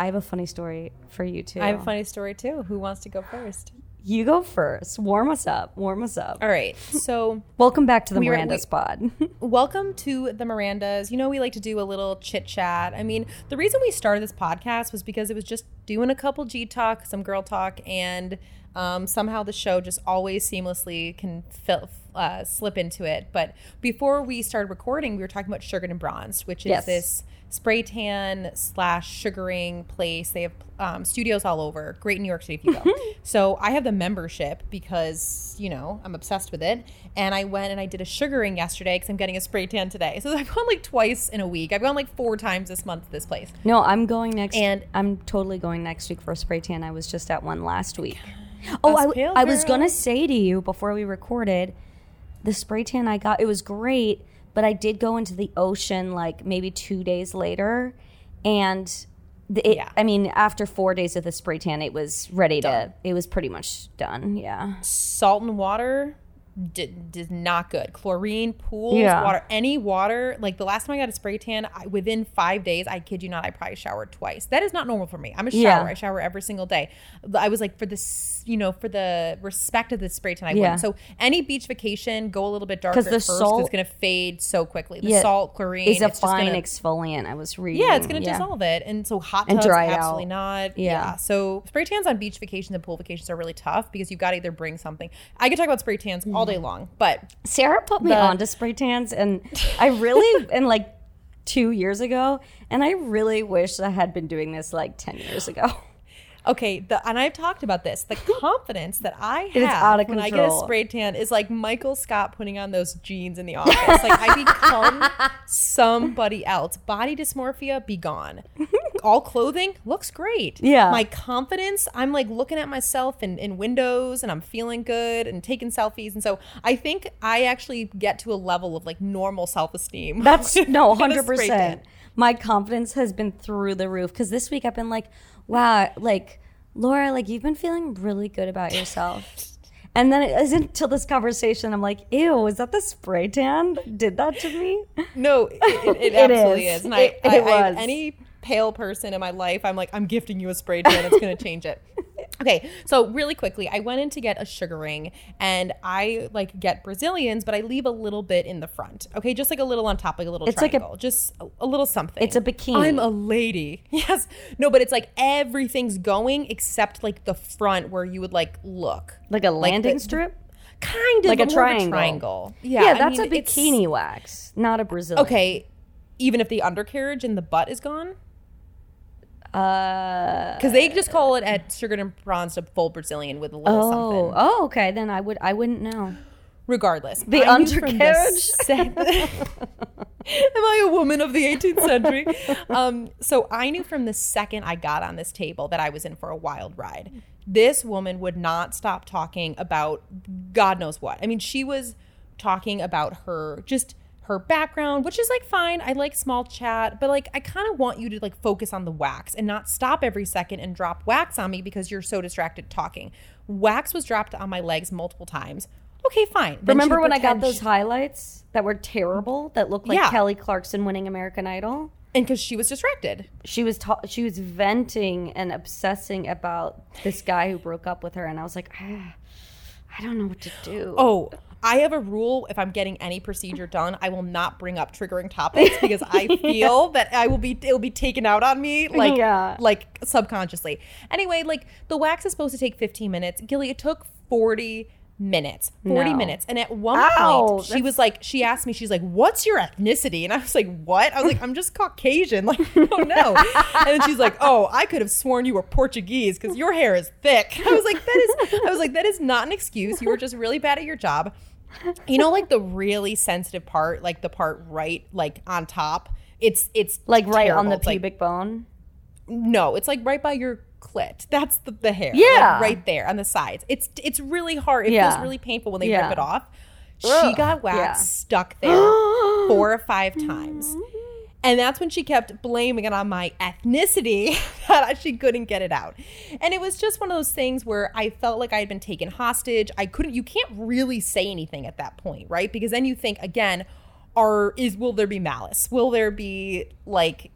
I have a funny story for you too. I have a funny story too. Who wants to go first? You go first. Warm us up. Warm us up. All right. So, Welcome back to the We were- Miranda's pod. welcome to the Mirandas. You know, we like to do a little chit chat. I mean, the reason we started this podcast was because it was just doing a couple G talk, some girl talk, and um, somehow the show just always seamlessly can fill, uh, slip into it. But before we started recording, we were talking about Sugared and Bronzed, which is Yes. this spray tan slash sugaring place. They have um, studios all over. Great New York City if you go. so I have the membership because you know I'm obsessed with it. And I went and I did a sugaring yesterday because I'm getting a spray tan today. So I've gone like twice in a week. I've gone like four times this month to this place. no, I'm going next. And- I'm totally going next week for a spray tan. I was just at one last week. Oh, I, pale I was gonna say to you before we recorded, the spray tan I got, it was great, but I did go into the ocean like maybe two days later, and the, it, Yeah. I mean, after four days of the spray tan, it was ready Done. to. It was pretty much done. Yeah. Salt and water did, did not good. Chlorine, pools, Yeah. water, any water. Like the last time I got a spray tan, I, within five days, I kid you not, I probably showered twice. That is not normal for me. I'm a shower. Yeah. I shower every single day. I was like, for this, you know, for the respect of the spray tan, I Yeah. wouldn't. So any beach vacation, go a little bit darker 'Cause at the salt- it's going to fade so quickly. The Yeah. salt, chlorine, It's a fine gonna- exfoliant. I was reading. yeah, it's going to dissolve it. And so hot And tubs, dry absolutely out. not. Yeah. So spray tans on beach vacations and pool vacations are really tough because you've got to either bring something. I could talk about spray tans all Mm-hmm. Day long, but Sarah put me The- onto spray tans, and I really, and like two years ago, and I really wish I had been doing this like 10 years ago. okay, the and I've talked about this. The confidence that I have when I get a spray tan is like Michael Scott putting on those jeans in the office. like I become somebody else. Body dysmorphia, be gone. All clothing looks great. Yeah. My confidence, I'm like looking at myself in, in windows and I'm feeling good and taking selfies. And so I think I actually get to a level of like normal self esteem. That's no, 100%. My confidence has been through the roof because this week I've been like, wow, like, Laura, like, you've been feeling really good about yourself. And then it isn't until this conversation, I'm like, ew, is that the spray tan did that to me? No, it, it, it absolutely is. is. And I, It- I, I- was. any pale person in my life, I'm like, I'm gifting you a spray tan. It's going to change it. Okay, so really quickly, I went in to get a sugaring, and I like get Brazilians, but I leave a little bit in the front. Okay, just like a little on top, like a little It's like a- triangle, just a, a little something. It's a bikini. I'm a lady. Yes, no, but it's like everything's going except like the front where you would like look Like a landing the- strip? kind of Like a more of triangle. triangle. Yeah, Yeah, I that's mean, a bikini wax, not a Brazilian. Okay, even if the undercarriage and the butt is gone. Uh, Because they just call it at sugared and bronzed a full Brazilian with a little oh, something. oh, okay. Then I would, I wouldn't know. Regardless, The I undercarriage? Am I a woman of the 18th century? Um, so I knew from the second I got on this table that I was in for a wild ride. This woman would not stop talking about God knows what. I mean, she was talking about her just her background, which is like fine. I like small chat, but like I kind of want you to like focus on the wax and not stop every second and drop wax on me because you're so distracted talking. Wax was dropped on my legs multiple times. Okay, fine. Then Remember when I got those she- highlights that were terrible, that looked like Yeah. Kelly Clarkson winning American Idol? and because she was distracted. She was ta- she was venting and obsessing about this guy who broke up with her, and I was like, ah, I don't know what to do. Oh, I have a rule if I'm getting any procedure done, I will not bring up triggering topics because I feel that I will be it'll be taken out on me like Yeah. like subconsciously. Anyway, like the wax is supposed to take 15 minutes. Gilly, it took 40 minutes. 40 No. minutes. And at one Ow, point she was like she asked me she's like, "What's your ethnicity?" And I was like, "What?" I was like, "I'm just Caucasian." Like, "Oh no." and then she's like, "Oh, I could have sworn you were Portuguese cuz your hair is thick." I was like, "That is I was like, that is not an excuse. You were just really bad at your job." You know, like the really sensitive part, like the part right, like on top. It's it's like right on the It's like- pubic bone. no, it's like right by your clit. That's the, the hair. Yeah. like right there on the sides. It's it's really hard. It Yeah. feels really painful when they Yeah. rip it off. She Ugh, got wax yeah. stuck there four or five times. And that's when she kept blaming it on my ethnicity that she couldn't get it out. And it was just one of those things where I felt like I had been taken hostage. I couldn't you can't really say anything at that point, right? Because then you think again, are is will there be malice? Will there be like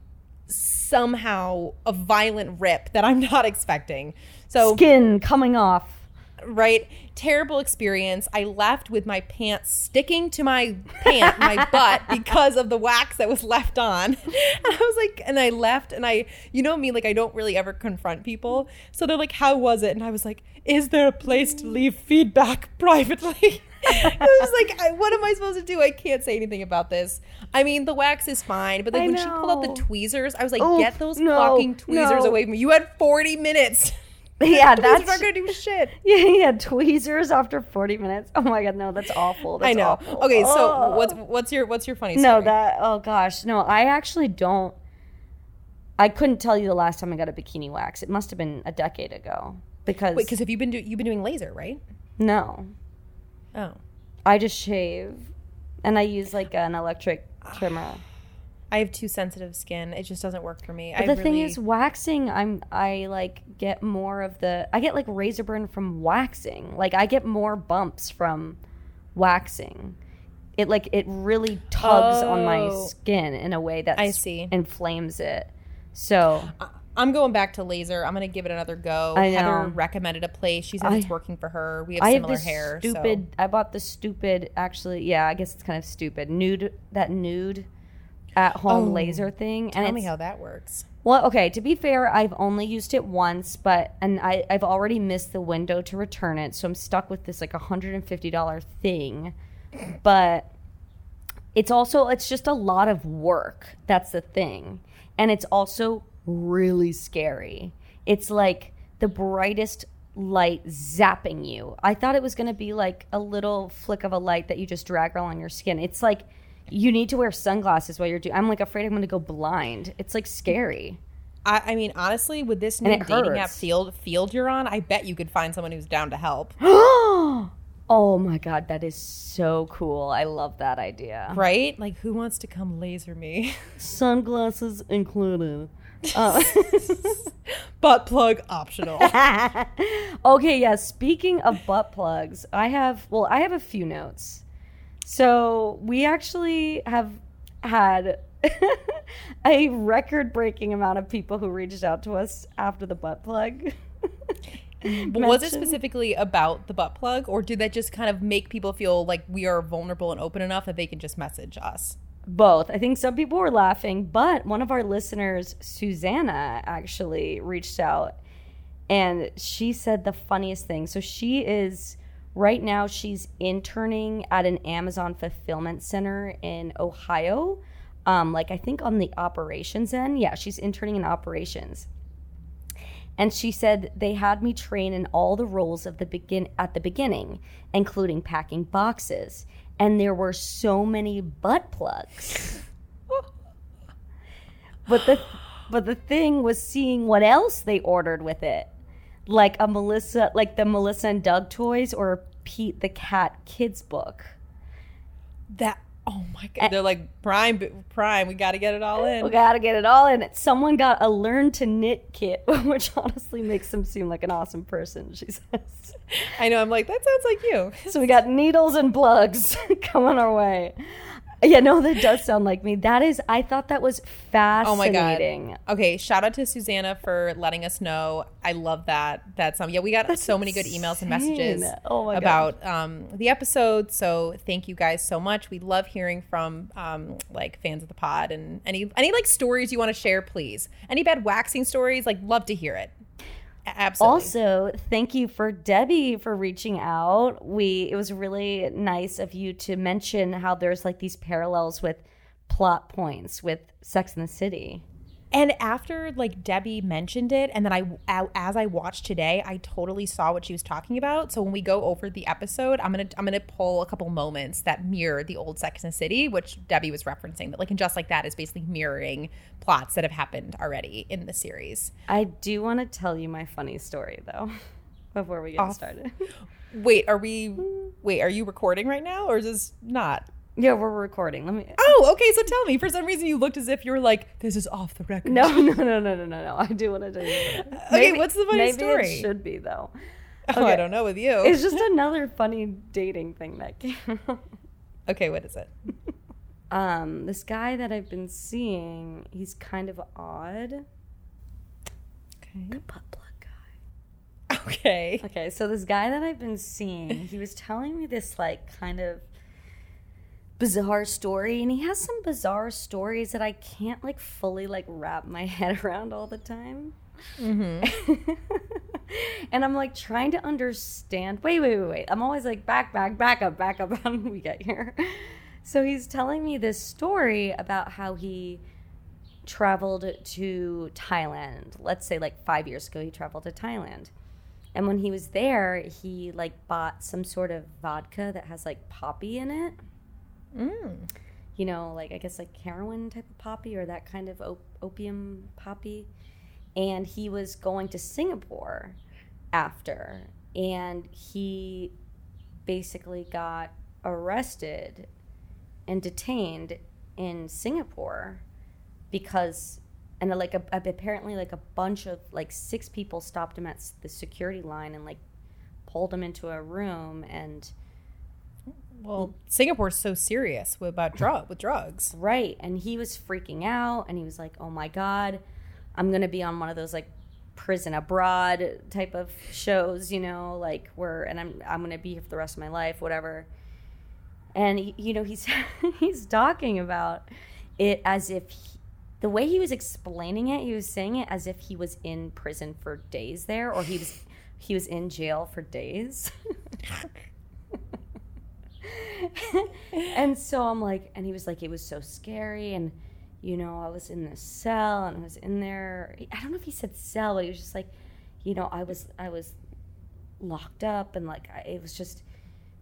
somehow a violent rip that I'm not expecting. So Skin coming off. Right? Terrible experience. I left with my pants sticking to my pant, my butt, because of the wax that was left on. And I was like, and I left, and I, you know me, like I don't really ever confront people. So they're like, "How was it?" And I was like, "Is there a place to leave feedback privately?" I was like, I, "What am I supposed to do? I can't say anything about this." I mean, the wax is fine, but like when she pulled out the tweezers, I was like, Oof, "Get those no, fucking tweezers no. away from me!" You had forty minutes. Yeah, that's aren't gonna do shit. yeah, yeah. Tweezers after forty minutes. Oh my god, no, that's awful. That's I know. awful. Okay, so Oh. what's what's your what's your funny Story? no that? Oh gosh, no. I actually don't. I couldn't tell you the last time I got a bikini wax. It must have been a decade ago. Because Wait, because have you been do- you've been doing laser, right? no, Oh, I just shave, and I use like an electric trimmer. I have too sensitive skin. It just doesn't work for me. But the really, thing is, waxing, I'm I like get more of the I get like razor burn from waxing. Like I get more bumps from waxing. It like it really tugs on my Oh. skin in a way that I see. inflames it. So I'm going back to laser. I'm gonna give it another go. I Heather know. recommended a place. She says I- it's working for her. We have I similar hair. stupid. I bought the stupid. Actually, yeah, I guess it's kind of stupid. Nood that Nood at home Oh, laser thing. Tell and me how that works. Well, okay, to be fair, I've only used it once, but and I, I've already missed the window to return it, so I'm stuck with this like $150 thing. But it's also it's just a lot of work. That's the thing. And it's also really scary. It's like the brightest light zapping you. I thought it was going to be like a little flick of a light that you just drag along your skin. It's like you need to wear sunglasses while you're doing. I'm like afraid I'm going to go blind. It's like scary. I, I mean, honestly, with this new dating app Feeld Feeld you're on, I bet you could find someone who's down to help. oh my god, that is so cool. I love that idea. Right? Like, who wants to come laser me? Sunglasses included. Uh, Butt plug optional. okay, yeah. Speaking of butt plugs, I have well, I have a few notes. So we actually have had a record-breaking amount of people who reached out to us after the butt plug. Was it specifically about the butt plug, or did that just kind of make people feel like we are vulnerable and open enough that they can just message us? Both. I think some people were laughing, but one of our listeners, Susanna, actually reached out and she said the funniest thing. So she is right now she's interning at an Amazon fulfillment center in Ohio. Um, like I think on the operations end. Yeah, she's interning in operations. And she said they had me train in all the roles of the begin at the beginning, including packing boxes. And there were so many butt plugs. but the but the thing was seeing what else they ordered with it. Like a Melissa like the Melissa and Doug toys or Pete the Cat kids book. That oh my god, eh. they're like prime, prime. We got to get it all in. We gotta get it all in. Someone got a learn to knit kit, which honestly makes them seem like an awesome person, she says. I know. I'm like that sounds like you. So we got needles and plugs coming our way. Yeah, no, that does sound like me. That is, I thought that was Oh my fascinating. god. Okay, shout out to Susanna for letting us know. I love that. That's um yeah, we got so many good emails and messages. Oh my about um the episode. So thank you guys so much. We love hearing from um like fans of the pod and any any like stories you want to share, please. Any bad waxing stories, like love to hear it. Absolutely. Also, thank you for Debbie for reaching out. We it was really nice of you to mention how there's like these parallels with plot points with Sex and the City. And after like Debbie mentioned it, and then I as I watched today, I totally saw what she was talking about. So when we go over the episode, I'm gonna I'm gonna pull a couple moments that mirror the old Sex and the City, which Debbie was referencing. That like and just like that is basically mirroring plots that have happened already in the series. I do want to tell you my funny story though, before we get Off. started. Wait, are we? Wait, are you recording right now, or is this not? Yeah, we're recording. Let me. Oh, okay. So tell me. For some reason, you looked as if you were like, "This is off the record." No, no, no, no, no, no, no. I do want to tell you. Okay, what's the funny maybe story? It should be though. Oh, I don't know with you. It's just another funny dating thing that came. okay, what is it? um, this guy that I've been seeing, he's kind of odd. Okay. The butt plug guy. Okay. Okay, so this guy that I've been seeing, he was telling me this like kind of bizarre story, and he has some bizarre stories that I can't like fully like wrap my head around all the time. Mm-hmm. and I'm like trying to understand. Wait, wait, wait, wait. I'm always like back, back, back up, back up. How did we get here? So he's telling me this story about how he traveled to Thailand. Let's say like five years ago, he traveled to Thailand. And when he was there, he like bought some sort of vodka that has like poppy in it. Mm. You know, like I guess like heroin type of poppy or that kind of op- opium poppy. And he was going to Singapore after. And he basically got arrested and detained in Singapore because and like a, apparently like a bunch of like six people stopped him at the security line and like pulled him into a room and Well, Singapore's so serious about drug with drugs. right and he was freaking out and he was like oh my god i'm gonna be on one of those like prison abroad type of shows you know like where and i'm i'm gonna be here for the rest of my life whatever and y- you know he's he's talking about it as if he, the way he was explaining it he was saying it as if he was in prison for days there or he was he was in jail for days and so i'm like and he was like it was so scary. And you know i was in this cell and i was in there. I don't know if he said cell but he was just like you know i was i was locked up and like I, it was just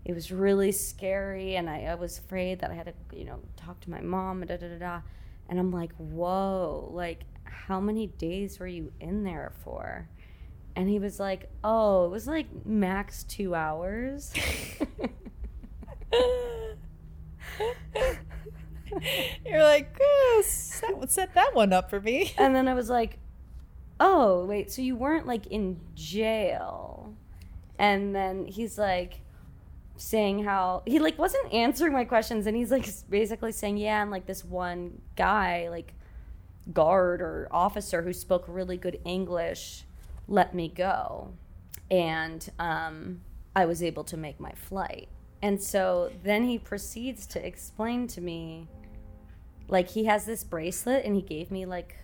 it was really scary. And I, I was afraid that i had to you know talk to my mom and da da da da. And i'm like whoa like how many days were you in there for? And he was like oh it was like max two hours You're like, oh, set, set that one up for me. and then i was like oh wait so you weren't like in jail. And then he's like saying how he like wasn't answering my questions and he's like basically saying yeah and like this one guy like guard or officer who spoke really good english let me go. And um, i was able to make my flight and so then he proceeds to explain to me like he has this bracelet and he gave me like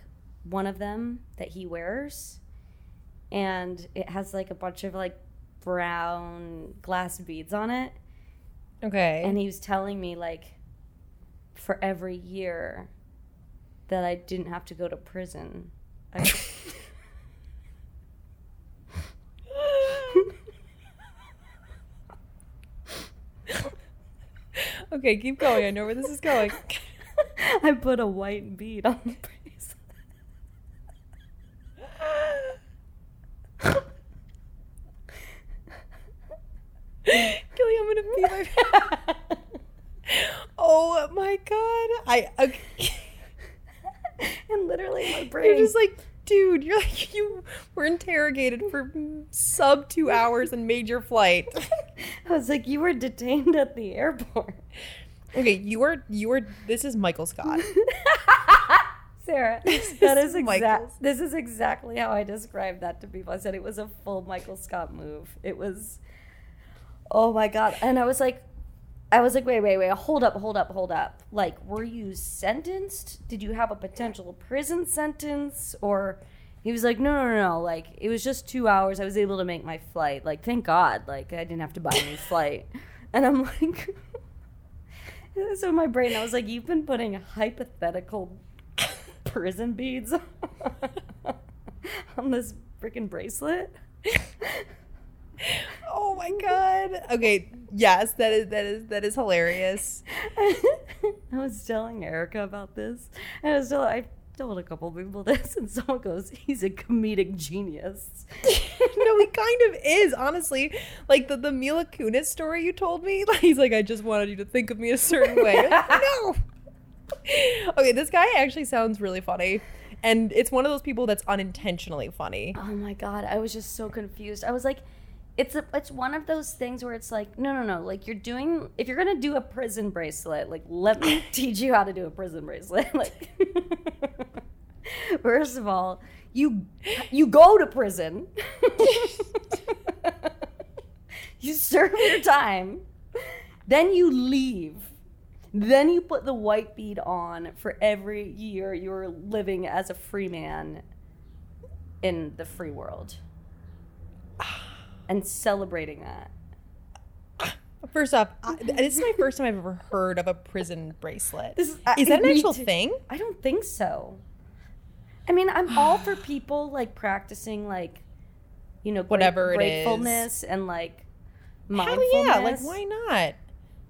one of them that he wears and it has like a bunch of like brown glass beads on it Okay. and he was telling me like for every year that I didn't have to go to prison. I, okay, keep going. I know where this is going. I put a white bead on the bracelet. Kelly, I'm gonna pee my Oh my god. I okay. and literally my brain You're just like, dude, you're like you were interrogated for sub two hours and made your flight. I was like, you were detained at the airport. Okay, you were you were this is Michael Scott. Sarah, This that is is exact. This is exactly how I described that to people. I said it was a full Michael Scott move. It was, oh my god! And I was like, I was like, wait, wait, wait, hold up, hold up, hold up. Like, were you sentenced? Did you have a potential prison sentence? Or he was like, no, no, no, no. Like, it was just two hours. I was able to make my flight. Like, thank God. Like, I didn't have to buy a new flight. And I'm like, so in my brain, I was like, you've been putting hypothetical prison beads on this freaking bracelet. Oh my god. Okay, yes, that is that is that is hilarious. I was telling Erica about this. And I was telling, I told a couple people this, and someone goes, "He's a comedic genius." no, he kind of is, honestly. Like the, the Mila Kunis story you told me. Like, he's like, I just wanted you to think of me a certain way. Like, no. Okay, this guy actually sounds really funny. And it's one of those people that's unintentionally funny. Oh my god, I was just so confused. I was like, it's a, it's one of those things where it's like no no no like you're doing if you're gonna do a prison bracelet like let me teach you how to do a prison bracelet like first of all you you go to prison. You serve your time. Then you leave. Then you put the white bead on for every year you're living as a free man in the free world and celebrating that. First off, I, this is my first time I've ever heard of a prison bracelet. This is- is that an actual too. thing? I don't think so. I mean, I'm all for people like practicing like, you know, Whatever it is. gratefulness and like Hell mindfulness. yeah! Like, why not? But,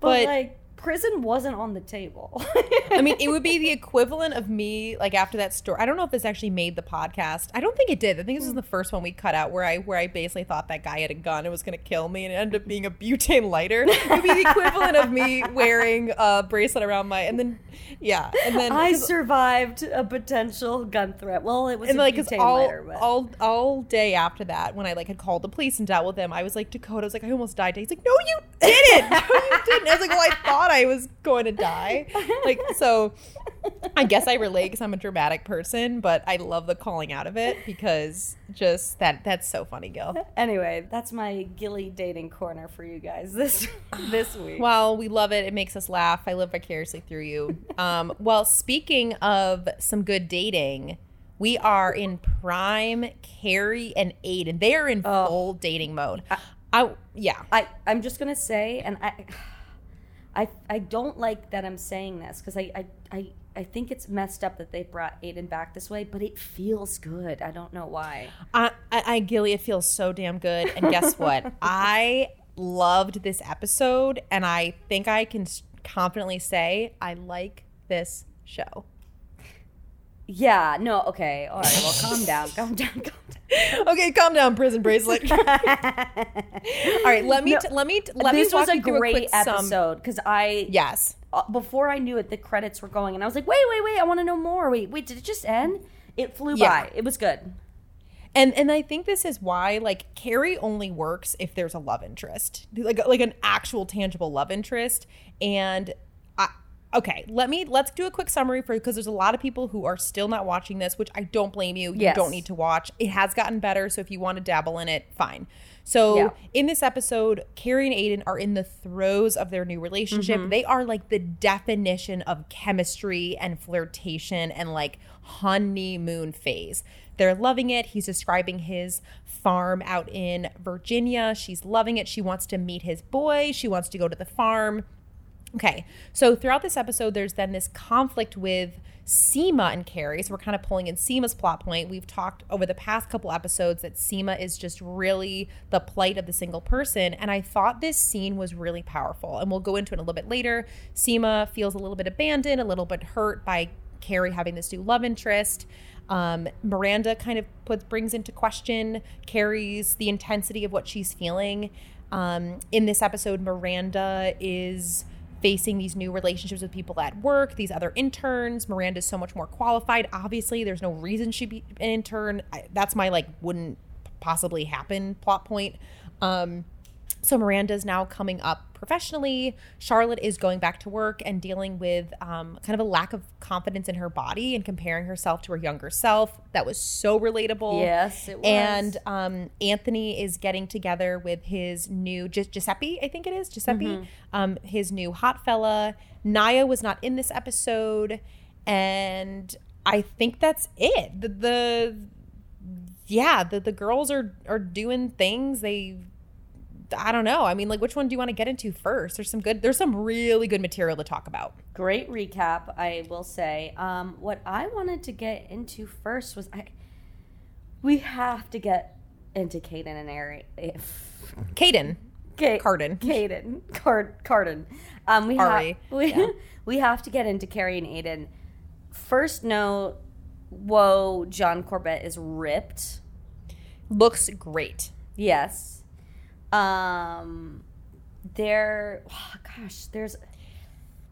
But, like, prison wasn't on the table. I mean, it would be the equivalent of me like after that story. I don't know if this actually made the podcast. I don't think it did. I think this was the first one we cut out where I where I basically thought that guy had a gun and was going to kill me, and it ended up being a butane lighter. It would be the equivalent of me wearing a bracelet around my and then yeah, and then I survived a potential gun threat. Well, it was and a like butane all lighter, but all all day after that, when I like had called the police and dealt with him, I was like Dakota was like I almost died. He's like, No, you didn't. No, you didn't. I was like, Well, I thought I was going to die. Like so, I guess I relate because I'm a dramatic person, but I love the calling out of it because just that that's so funny, Gil. anyway, that's my Gilly dating corner for you guys this this week. Well, we love it. It makes us laugh. I live vicariously through you. Um, well, speaking of some good dating, we are in prime Carrie and Aidan. They are in Oh. full dating mode. I, yeah. I I'm just gonna say, and I I I don't like that I'm saying this because I, I I I think it's messed up that they brought Aidan back this way, but it feels good. I don't know why. I, I, I Gilly, it feels so damn good. And guess what? I loved this episode, and I think I can confidently say I like this show. Yeah, no, okay, all right. Well, calm down, calm down, calm down. okay, calm down, prison bracelet. All right, let me No, t- let me t- let this me was a great sum. episode because I Yes. uh, before I knew it, the credits were going, and I was like, wait, wait, wait, I want to know more. Wait, wait, did it just end? It flew Yeah. by. It was good. And and I think this is why like Carrie only works if there's a love interest. Like like an actual tangible love interest and okay, let me let's do a quick summary for because there's a lot of people who are still not watching this, which I don't blame you. You Yes. don't need to watch. It has gotten better, so if you want to dabble in it, fine. So Yeah. in this episode, Carrie and Aidan are in the throes of their new relationship. Mm-hmm. They are like the definition of chemistry and flirtation and like honeymoon phase. They're loving it. He's describing his farm out in Virginia. She's loving it. She wants to meet his boy. She wants to go to the farm. Okay, so throughout this episode, there's then this conflict with Seema and Carrie. So we're kind of pulling in Seema's plot point. We've talked over the past couple episodes that Seema is just really the plight of the single person. And I thought this scene was really powerful. And we'll go into it a little bit later. Seema feels a little bit abandoned, a little bit hurt by Carrie having this new love interest. Um, Miranda kind of puts brings into question Carrie's the intensity of what she's feeling. Um, in this episode, Miranda is facing these new relationships with people at work, these other interns. Miranda's so much more qualified. Obviously, there's no reason she'd be an intern. I, that's my like wouldn't possibly happen plot point. Um, so Miranda's now coming up professionally. Charlotte is going back to work and dealing with um, kind of a lack of confidence in her body and comparing herself to her younger self. That was so relatable. Yes, it was. And um, Anthony is getting together with his new Gi- Giuseppe, I think it is Giuseppe, Mm-hmm. um, his new hot fella. Nya was not in this episode, and I think that's it. The, the yeah, the, the girls are are doing things they I don't know. I mean, like which one do you want to get into first? There's some good there's some really good material to talk about. Great recap, I will say. Um, what I wanted to get into first was I. We have to get into Caden and Ari. Caden. Ca- Carden. Caden, Card, Carden. Um, we Ari, have we, yeah. we have to get into Carrie and Aidan. First note, whoa, John Corbett is ripped. Looks great. Yes. Um, there, gosh, there's.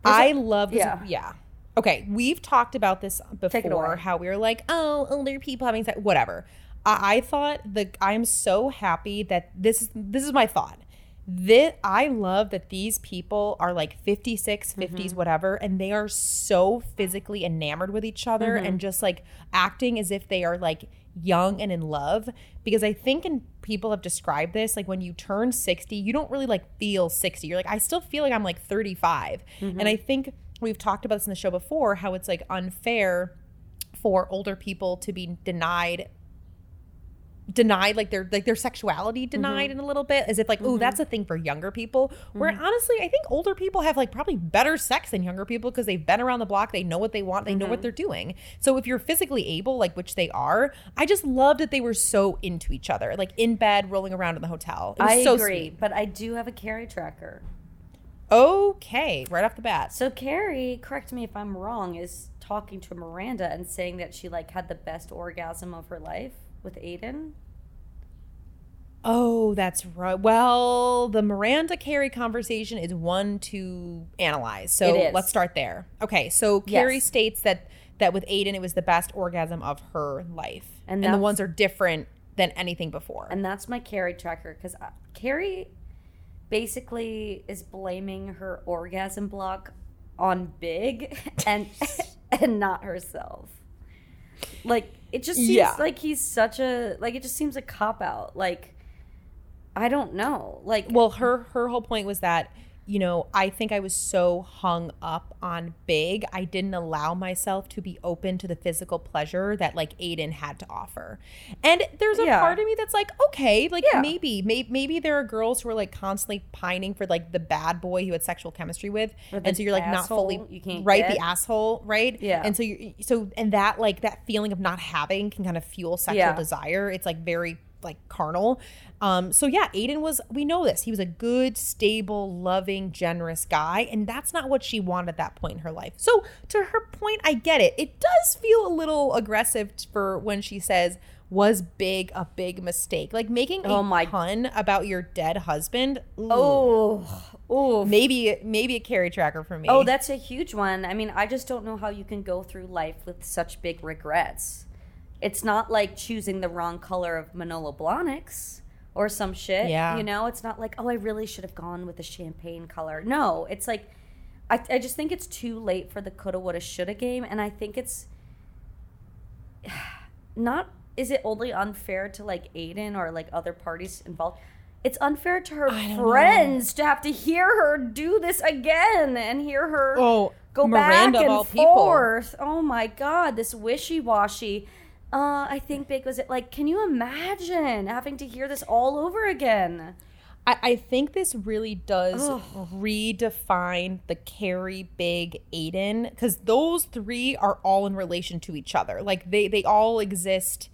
I love this. yeah. Yeah. Okay, we've talked about this before. How we were like, oh, older people having sex, whatever. I, I thought the I'm so happy that this is this is my thought. This, I love that these people are like 56, 50s, Mm-hmm. whatever, and they are so physically enamored with each other Mm-hmm. and just like acting as if they are like young and in love. Because I think, and people have described this, like when you turn 60, you don't really like feel 60. You're like, I still feel like I'm like 35. Mm-hmm. And I think we've talked about this in the show before how it's like unfair for older people to be denied denied like their like their sexuality denied mm-hmm. in a little bit as if like oh that's a thing for younger people. Where mm-hmm. honestly i think older people have like probably better sex than younger people because they've been around the block they know what they want they know what they're doing. So if you're physically able like which they are i just love that they were so into each other like in bed rolling around in the hotel. It was I so agree, sweet. but I do have a Carrie tracker. okay right off the bat. So Carrie, correct me if I'm wrong, is talking to Miranda and saying that she like had the best orgasm of her life with Aidan. Oh, that's right. Well, the Miranda Carrie conversation is one to analyze. So let's start there. Okay, so Carrie Yes. states that that with Aidan it was the best orgasm of her life, And and, the ones are different than anything before. And that's my Carrie tracker because uh, Carrie basically is blaming her orgasm block on Big and and not herself. Like it just seems Yeah. like he's such a like it just seems a cop out. Like I don't know. Like well, her her whole point was that you know I think I was so hung up on Big, I didn't allow myself to be open to the physical pleasure that like Aidan had to offer. And there's a Yeah. part of me that's like, okay, like Yeah. maybe, maybe maybe there are girls who are like constantly pining for like the bad boy who had sexual chemistry with, and so you're like not fully you can't right get. the asshole, right? Yeah. And so you so and that like that feeling of not having can kind of fuel sexual Yeah. desire. It's like very like carnal. Um, so yeah, Aidan was we know this. He was a good, stable, loving, generous guy, and that's not what she wanted at that point in her life. So to her point, I get it. It does feel a little aggressive for when she says was big a big mistake. Like making a Oh my- pun about your dead husband. ooh, oh oh maybe maybe a Carrie tracker for me. Oh, that's a huge one. I mean, I just don't know how you can go through life with such big regrets. It's not like choosing the wrong color of Manolo Blahniks or some shit. Yeah. You know, it's not like, oh, I really should have gone with the champagne color. No, it's like, I, I just think it's too late for the coulda, woulda, shoulda game. And I think it's not, is it only unfair to like Aidan or like other parties involved? It's unfair to her friends to have to hear her do this again and hear her Oh, go Miranda back and all people. forth. Oh my god, this wishy washy. Uh, I think Big was it like? Can you imagine having to hear this all over again? I, I think this really does Ugh. redefine the Carrie Big Aidan because those three are all in relation to each other. Like they they all exist.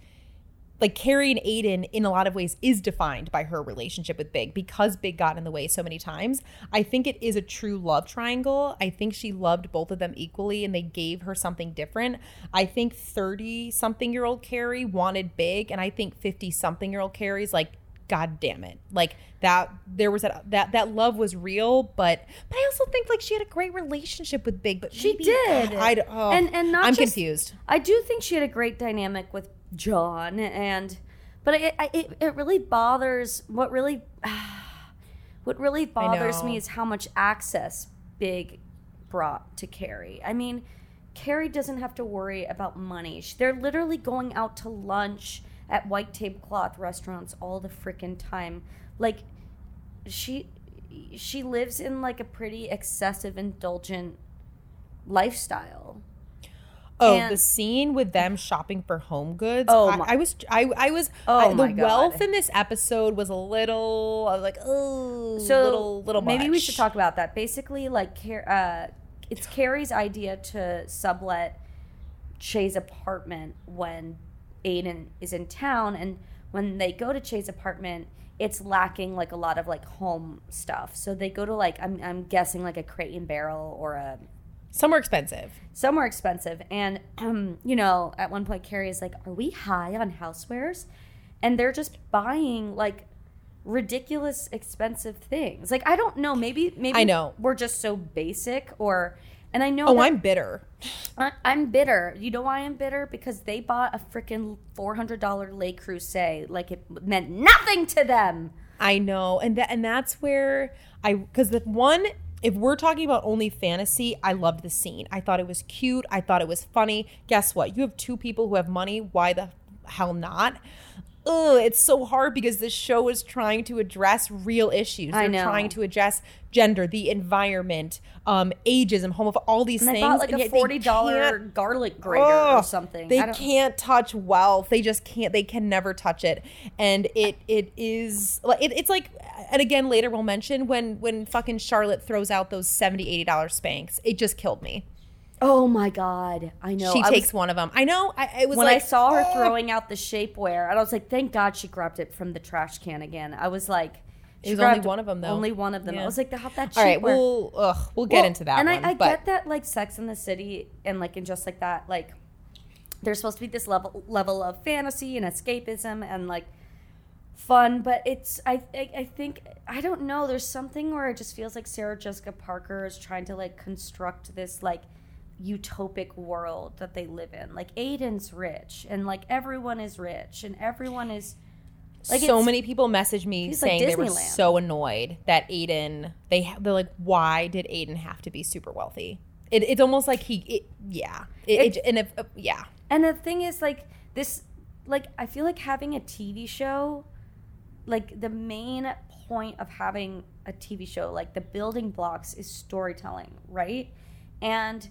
Like Carrie and Aidan, in a lot of ways, is defined by her relationship with Big because Big got in the way so many times. I think it is a true love triangle. I think she loved both of them equally and they gave her something different. I think 30 something year old Carrie wanted Big, and I think 50 something year old Carrie's like, God damn it. Like that there was that that that love was real, but but I also think like she had a great relationship with Big, but She maybe- did, I, oh, and and not I'm just- confused. I do think she had a great dynamic with John, and but it I- it, it really bothers what really what really bothers me is how much access Big brought to Carrie. I mean, Carrie doesn't have to worry about money. They're literally going out to lunch at white tablecloth restaurants all the freaking time. Like she she lives in like a pretty excessive indulgent lifestyle. Oh, And- the scene with them shopping for home goods. Oh I, my- I was, I, I was. Oh I- the my God. wealth in this episode was a little. I was like, oh, so little, little. maybe we should talk about that. Basically, like uh, it's Carrie's idea to sublet Che's apartment when Aidan is in town, and when they go to Che's apartment, it's lacking like a lot of like home stuff. So they go to like I'm I'm guessing like a Crate and Barrel or a somewhere expensive. somewhere expensive. And um, you know, at one point Carrie is like, "Are we high on housewares?" And they're just buying like ridiculous expensive things. Like I don't know, maybe maybe I know. we're just so basic or And I know Oh, I'm bitter. I- I'm bitter. You know why I'm bitter? Because they bought a freaking four hundred dollar Le Creuset like it meant nothing to them. I know, and that and that's where I because the one if we're talking about only fantasy, I loved the scene. I thought it was cute. I thought it was funny. Guess what? You have two people who have money. Why the hell not? Ugh, it's so hard because this show is trying to address real issues. I They're know. trying to address gender, the environment, um, ageism, homophobic, all these And things. they bought like a forty dollar garlic grater or something. They can't touch wealth. They just can't. They can never touch it. And it it is like it, it's like. And again, later we'll mention when when fucking Charlotte throws out those 70 80 dollar Spanx. It just killed me. Oh my god! I know. she I takes was- one of them. I know. I it was when like I saw her oh. throwing out the shapewear, and I was like, "Thank God she grabbed it from the trash can again." I was like, It she was only one of them, though. Only one of them. I was like, "How that?" Shapewear. All right, we'll ugh, we'll get Well, into that And one. I, I get that, like Sex and the City, and like and just like that, like there's supposed to be this level level of fantasy and escapism and like fun, but it's I I, I think I don't know. There's something where it just feels like Sarah Jessica Parker is trying to like construct this like utopic world that they live in. Like Aidan's rich, and like everyone is rich, and everyone is. Like so many people message me He's like saying they were so annoyed that Aidan they they're like why did Aidan have to be super wealthy? It, it's almost like he it, yeah it, it, and if uh, yeah And the thing is, like this, like I feel like having a TV show, like the main point of having a TV show, like the building blocks, is storytelling, right? And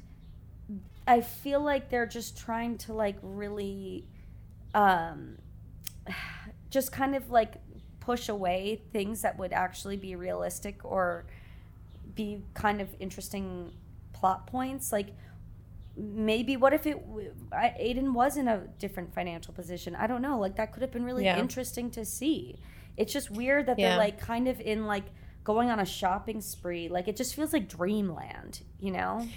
I feel like they're just trying to like really, um, just kind of like push away things that would actually be realistic or be kind of interesting plot points. Like maybe what if it aidan was in a different financial position? I don't know. Like that could have been really Yeah. interesting to see. It's just weird that Yeah. they're like kind of in like going on a shopping spree. Like it just feels like dreamland you know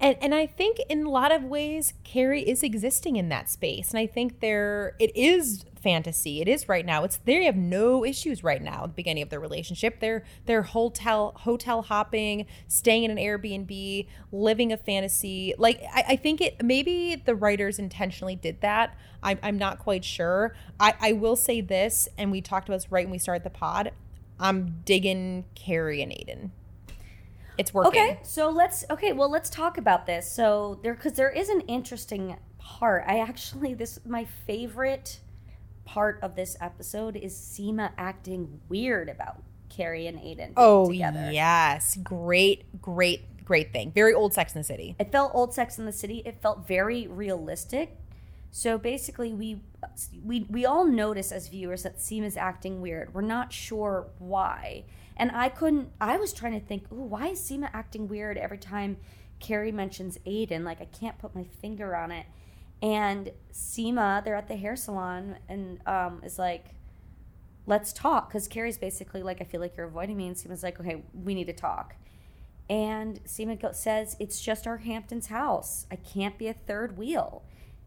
And and I think in a lot of ways Carrie is existing in that space. And I think there it is fantasy. It is right now. It's they have no issues right now at the beginning of their relationship. They're they're hotel hotel hopping, staying in an Airbnb, living a fantasy. Like I, I think it maybe the writers intentionally did that. I'm I'm not quite sure. I, I will say this, and we talked about this right when we started the pod. I'm digging Carrie and Aidan. It's working. Okay, so let's okay, well let's talk about this. So there cuz there is an interesting part. I actually this my favorite part of this episode is Seema acting weird about Carrie and Aidan Oh together. yes, great, great, great thing. Very old Sex and the City. It felt old Sex and the City. It felt very realistic. So basically, we we we all notice as viewers that Seema's acting weird. We're not sure why, and I couldn't. I was trying to think, ooh, why is Seema acting weird every time Carrie mentions Aidan? Like I can't put my finger on it. And Seema, they're at the hair salon, and um, is like, let's talk, because Carrie's basically like, I feel like you're avoiding me, and Seema's like, okay, we need to talk. And Seema says, It's just our Hamptons house. I can't be a third wheel.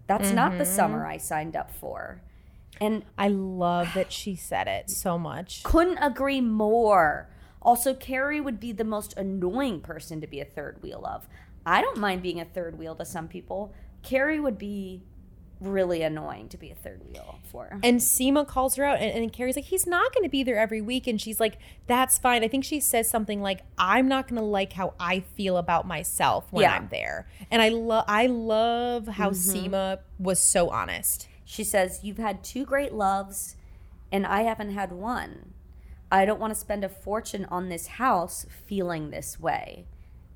That's not the summer I signed up for. And I love that she said it so much. couldn't agree more. Also, Carrie would be the most annoying person to be a third wheel of. I don't mind being a third wheel to some people. Carrie would be really annoying to be a third wheel for. And Seema calls her out, and, and Carrie's like, he's not going to be there every week. And she's like, that's fine. I think she says something like, I'm not going to like how I feel about myself when Yeah. I'm there. And I love, I love how Mm-hmm. Seema was so honest. She says, You've had two great loves, and I haven't had one. I don't want to spend a fortune on this house feeling this way.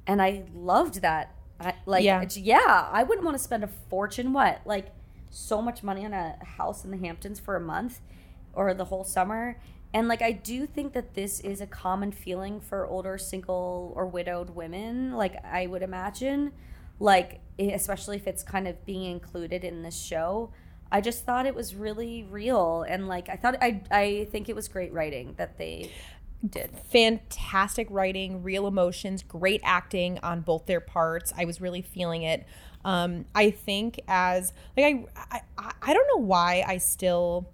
And I loved that. I, like, Yeah. yeah. I wouldn't want to spend a fortune. What? Like, so much money on a house in the Hamptons for a month or the whole summer. And, like, I do think that this is a common feeling for older single or widowed women, like, I would imagine. Like, especially if it's kind of being included in this show. I just thought it was really real. And, like, I thought, I, I think it was great writing that they did. fantastic writing, real emotions, great acting on both their parts. I was really feeling it. Um, I think as like I, I I don't know why I still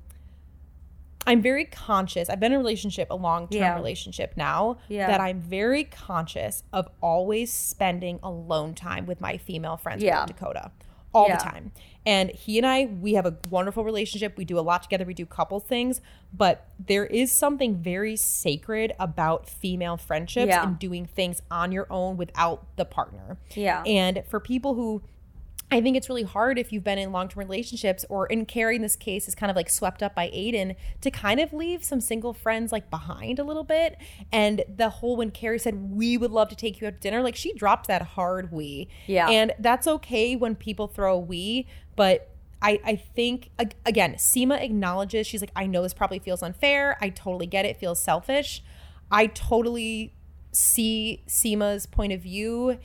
I'm very conscious. I've been in a relationship, a long term Yeah. relationship now, Yeah. that I'm very conscious of always spending alone time with my female friends Yeah. from Dakota all Yeah. the time. And he and I, we have a wonderful relationship. We do a lot together. We do couple things, but there is something very sacred about female friendships Yeah. and doing things on your own without the partner. Yeah. And for people who I think it's really hard if you've been in long term relationships or in Carrie in this case is kind of like swept up by Aidan to kind of leave some single friends like behind a little bit. And the whole when Carrie said, We would love to take you out to dinner, like she dropped that hard we. Yeah. And that's okay when people throw a we, but I, I think again, Seema acknowledges she's like, I know this probably feels unfair. I totally get it, it feels selfish. I totally see Seema's point of view.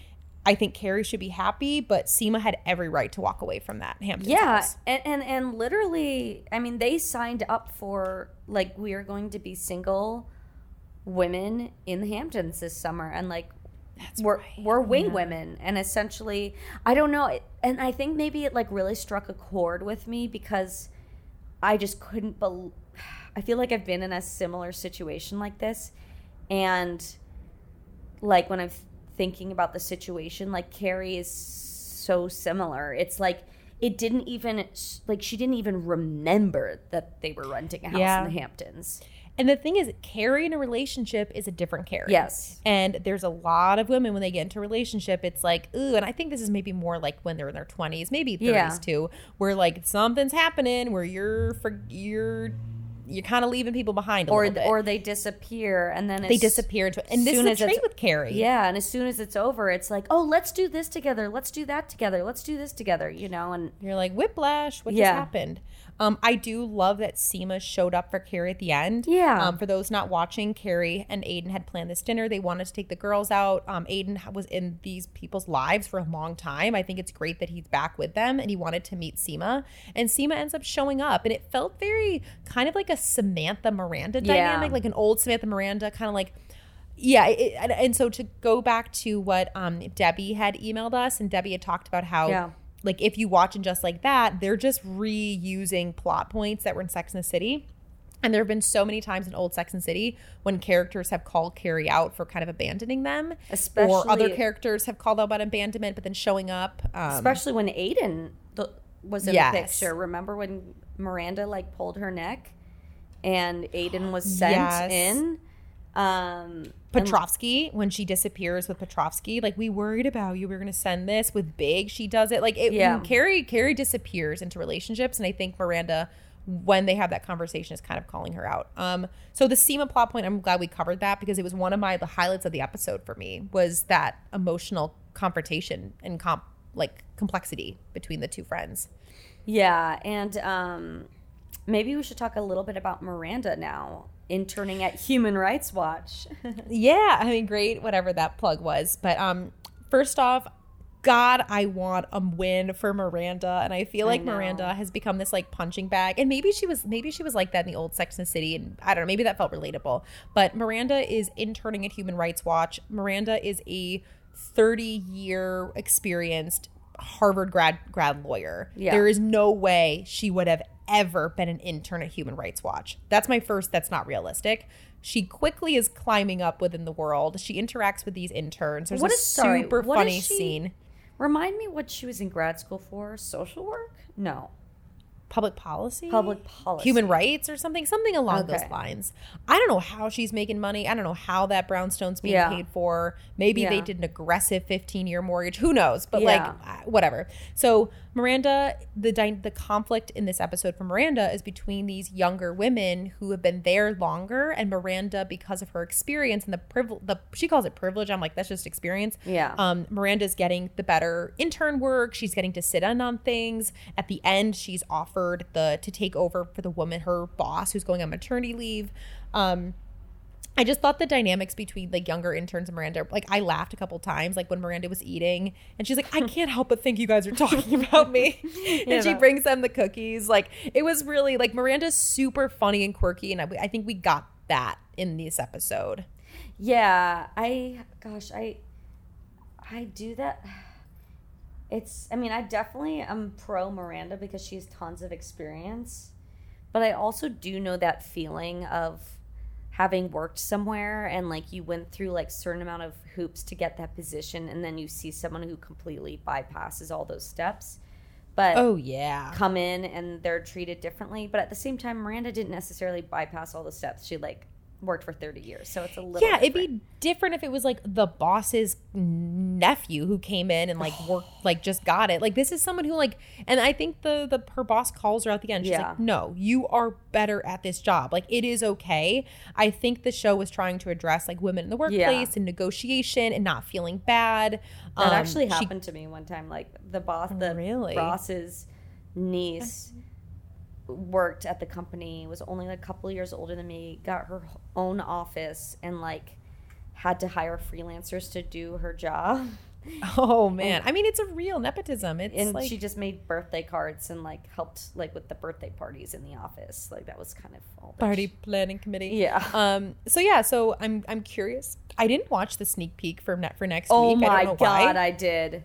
I think Carrie should be happy, but Seema had every right to walk away from that Hampton. Yeah, house. and, and and literally, I mean, they signed up for like we are going to be single women in the Hamptons this summer, and like we're we're wing women, and essentially, I don't know, and I think maybe it like really struck a chord with me because I just couldn't bel I feel like I've been in a similar situation like this, and like when I'm thinking about the situation, like Carrie is so similar. It's like it didn't even like she didn't even remember that they were renting a house Yeah. in the Hamptons. And the thing is, Carrie in a relationship is a different Carrie. Yes. And there's a lot of women when they get into a relationship, it's like, ooh, and I think this is maybe more like when they're in their 20s, maybe 30s Yeah. too, where like something's happening where you're for you're you're kind of leaving people behind a Or little bit. or they disappear and then they disappear into and this is a trait with Carrie. Yeah, and as soon as it's over, it's like, oh, let's do this together. Let's do that together. Let's do this together. You know, and You're like, whiplash, what Yeah. just happened? Um, I do love that Seema showed up for Carrie at the end. Yeah. Um, for those not watching, Carrie and Aidan had planned this dinner. They wanted to take the girls out. Um, Aidan was in these people's lives for a long time. I think it's great that he's back with them and he wanted to meet Seema. And Seema ends up showing up. And it felt very kind of like a Samantha Miranda Yeah. dynamic, like an old Samantha Miranda, kind of like yeah it, and, and so to go back to what um, debbie had emailed us and debbie had talked about how Yeah. Like if you watch and just like that they're just reusing plot points that were in sex and the city and there have been so many times in old sex and the city when characters have called carrie out for kind of abandoning them especially or other characters have called out about abandonment but then showing up um, especially when Aidan was in Yes. the picture. Remember when Miranda like pulled her neck, and Aidan was sent Yes. in. Um, Petrovsky, when she disappears with Petrovsky, like we worried about you. We were gonna send this with Big. She does it like it. Yeah. Carrie Carrie disappears into relationships, and I think Miranda, when they have that conversation, is kind of calling her out. Um, so the Seema plot point, I'm glad we covered that because it was one of my the highlights of the episode for me was that emotional confrontation and comp like complexity between the two friends. Yeah, and um, maybe we should talk a little bit about Miranda now, interning at Human Rights Watch. Yeah, I mean, great, whatever that plug was. But um, first off, God, I want a win for Miranda, and I feel like know. Miranda has become this like punching bag. And maybe she was, maybe she was like that in the old Sex and the City, and I don't know, maybe that felt relatable. But Miranda is interning at Human Rights Watch. Miranda is a 30 year experienced Harvard grad grad lawyer. Yeah. There is no way she would have ever been an intern at Human Rights Watch. That's my first, that's not realistic. She quickly is climbing up within the world. She interacts with these interns. There's What a is- super funny she- scene. Remind me what she was in grad school for? Social work? No, Public policy? public policy. Human rights or something, something along Okay. those lines. I don't know how she's making money. I don't know how that brownstone's being Yeah. paid for. Maybe they did an aggressive 15 year mortgage. Who knows? But Yeah. like, uh, whatever. So Miranda, the dy- the conflict in this episode for Miranda is between these younger women who have been there longer, and Miranda because of her experience and the privilege. The she calls it privilege. I'm like, that's just experience. Yeah. Um, Miranda's getting the better intern work. She's getting to sit in on things. At the end, she's offered the to take over for the woman, her boss, who's going on maternity leave. Um, I just thought the dynamics between like younger interns and Miranda, like I laughed a couple times, like when Miranda was eating, and she's like, "I can't help but think you guys are talking about me," and she brings them the cookies. Like it was really like Miranda's super funny and quirky, and I, I think we got that in this episode. Yeah, I gosh, I I do that. It's I mean, I definitely am pro Miranda because she has tons of experience. but I also do know that feeling of having worked somewhere and like you went through like certain amount of hoops to get that position and then you see someone who completely bypasses all those steps but Oh yeah. come in and they're treated differently but at the same time miranda didn't necessarily bypass all the steps she like worked for 30 years so it's a little Yeah, it'd be different if it was like the boss's nephew who came in and like worked like just got it. Like this is someone who like and I think the the her boss calls her at the end. She's Yeah. like, "No, you are better at this job. Like it is okay." I think the show was trying to address like women in the workplace and negotiation and not feeling bad. That Um, actually she- happened to me one time. Like the boss, the Really? boss's niece worked at the company, was only like a couple years older than me, got her own office, and like had to hire freelancers to do her job. Oh man. I mean, it's a real nepotism. It's And like she just made birthday cards and like helped like with the birthday parties in the office. Like that was kind of all party sh- planning committee. Yeah. Um. So yeah. So I'm I'm curious. I didn't watch the sneak peek for net for next Oh week. I my don't know god, why. I did.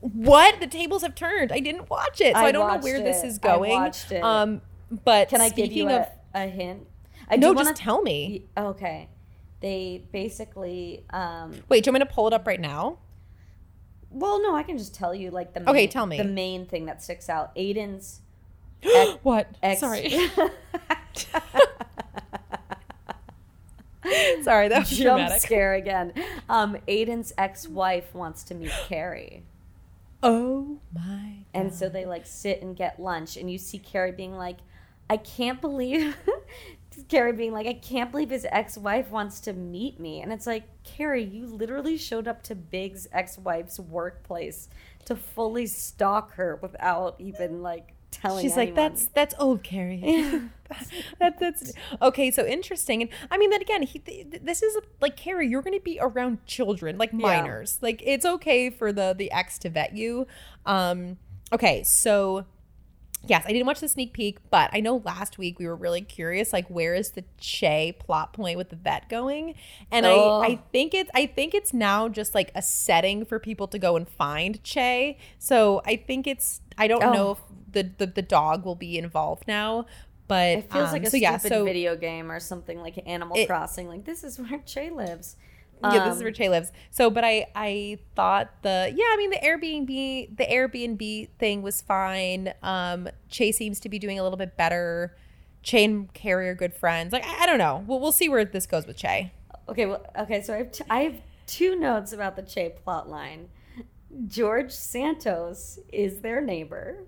What? The tables have turned. I didn't watch it, so I, I don't know where this it. is I going. watched it. Um. But Can I give you a, of a hint? I no, do just wanna- tell me. Okay. They basically um Wait, do you want me to pull it up right now? well no, I can just tell you like the Okay, main, tell me. the main thing that sticks out. Aidan's ex, what? ex Sorry. Sorry, that was jump dramatic. scare again. Um Aidan's ex-wife wants to meet Carrie. Oh my. And so they like sit and get lunch and you see Carrie being like, I can't believe Carrie being like, I can't believe his ex-wife wants to meet me. And it's like, Carrie, you literally showed up to Big's ex-wife's workplace to fully stalk her without even like telling She's like, that's that's old Carrie. that, that's okay. So interesting, and I mean that again. He, th- this is like Carrie. You're going to be around children, like minors. Like it's okay for the the ex to vet you. Um, okay, so yes, I didn't watch the sneak peek, but I know last week we were really curious, like where is the Che plot point with the vet going? And Oh. I I think it's I think it's now just like a setting for people to go and find Che. So I think it's I don't Oh. know if the, the the dog will be involved now, but It feels um, like a so yeah, stupid so video game or something like Animal It- Crossing. Like this is where Che lives. yeah, this is Um, where Che lives. So, but I I thought the yeah, I mean the Airbnb the Airbnb thing was fine. Um, Che seems to be doing a little bit better. Che and Carrie are good friends. Like I, I don't know. We'll we'll see where this goes with Che. Okay, well, okay. So I have, t- I have two notes about the Che plot line. George Santos is their neighbor.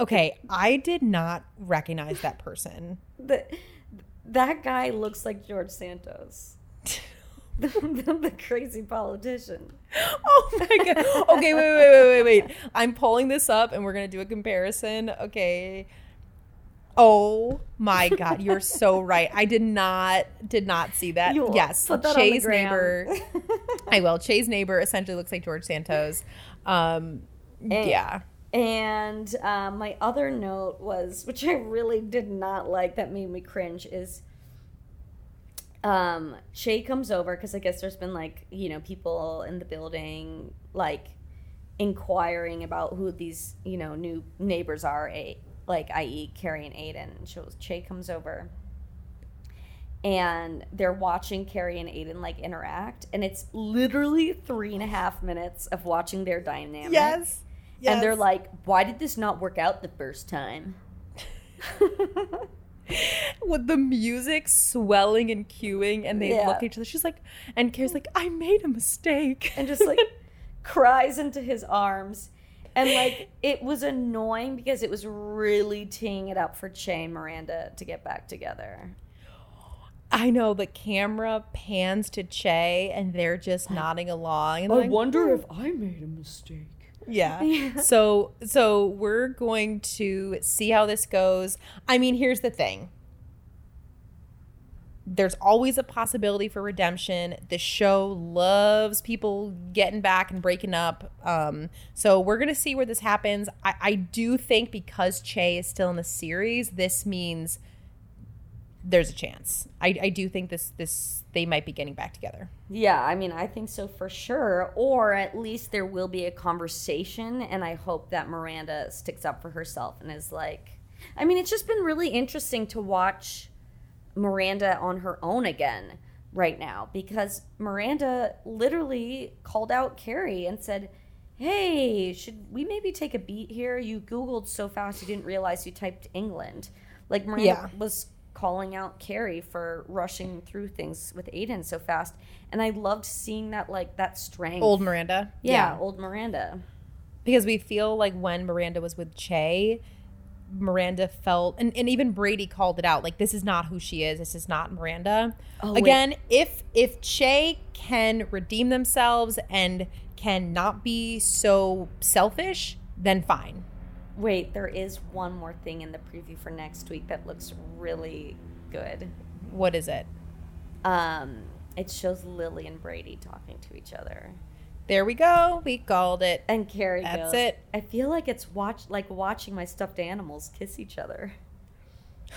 Okay, I did not recognize that person. The, that guy looks like George Santos, the, the, the crazy politician. Oh my god. Okay, wait, wait, wait, wait, wait. I'm pulling this up and we're gonna do a comparison. Okay. Oh my god, you're so right. I did not did not see that. You'll yes, that Che's neighbor. I will. Che's neighbor essentially looks like George Santos. Um, And- yeah. And um, my other note was, which I really did not like, that made me cringe, is um, Che comes over because I guess there's been like you know people in the building like inquiring about who these you know new neighbors are, like i.e. Carrie and Aidan. And Che comes over. And they're watching Carrie and Aidan like interact, and it's literally three and a half minutes of watching their dynamic Yes. And they're like, "Why did this not work out the first time?" with the music swelling and cueing, and they Yeah. look at each other. She's like, and Carrie's like, I made a mistake. and just like cries into his arms. And like it was annoying because it was really teeing it up for Che and Miranda to get back together. I know the camera pans to Che, and they're just nodding along. And they're like, wonder if hmm. I made a mistake. Yeah. So so we're going to see how this goes. I mean, here's the thing. There's always a possibility for redemption. The show loves people getting back and breaking up. Um, so we're gonna see where this happens. I, I do think because Che is still in the series, this means there's a chance. I, I do think this this they might be getting back together. Yeah, I mean, I think so for sure. Or at least there will be a conversation, and I hope that Miranda sticks up for herself and is like, I mean, it's just been really interesting to watch Miranda on her own again right now because Miranda literally called out Carrie and said, Hey, should we maybe take a beat here? You Googled so fast you didn't realize you typed England. Like Miranda Yeah. was calling out Carrie for rushing through things with Aidan so fast. And I loved seeing that like that strength. Old Miranda. yeah, old Miranda. because we feel like when Miranda was with Che, Miranda felt, and, and even Brady called it out, like this is not who she is. This is not Miranda. Oh, wait. Again, if if Che can redeem themselves and can not be so selfish, then fine. Wait, there is one more thing in the preview for next week that looks really good. What is it? Um, it shows Lily and Brady talking to each other, There we go. We called it. and Carrie That's goes, it. I feel like it's watch like watching my stuffed animals kiss each other.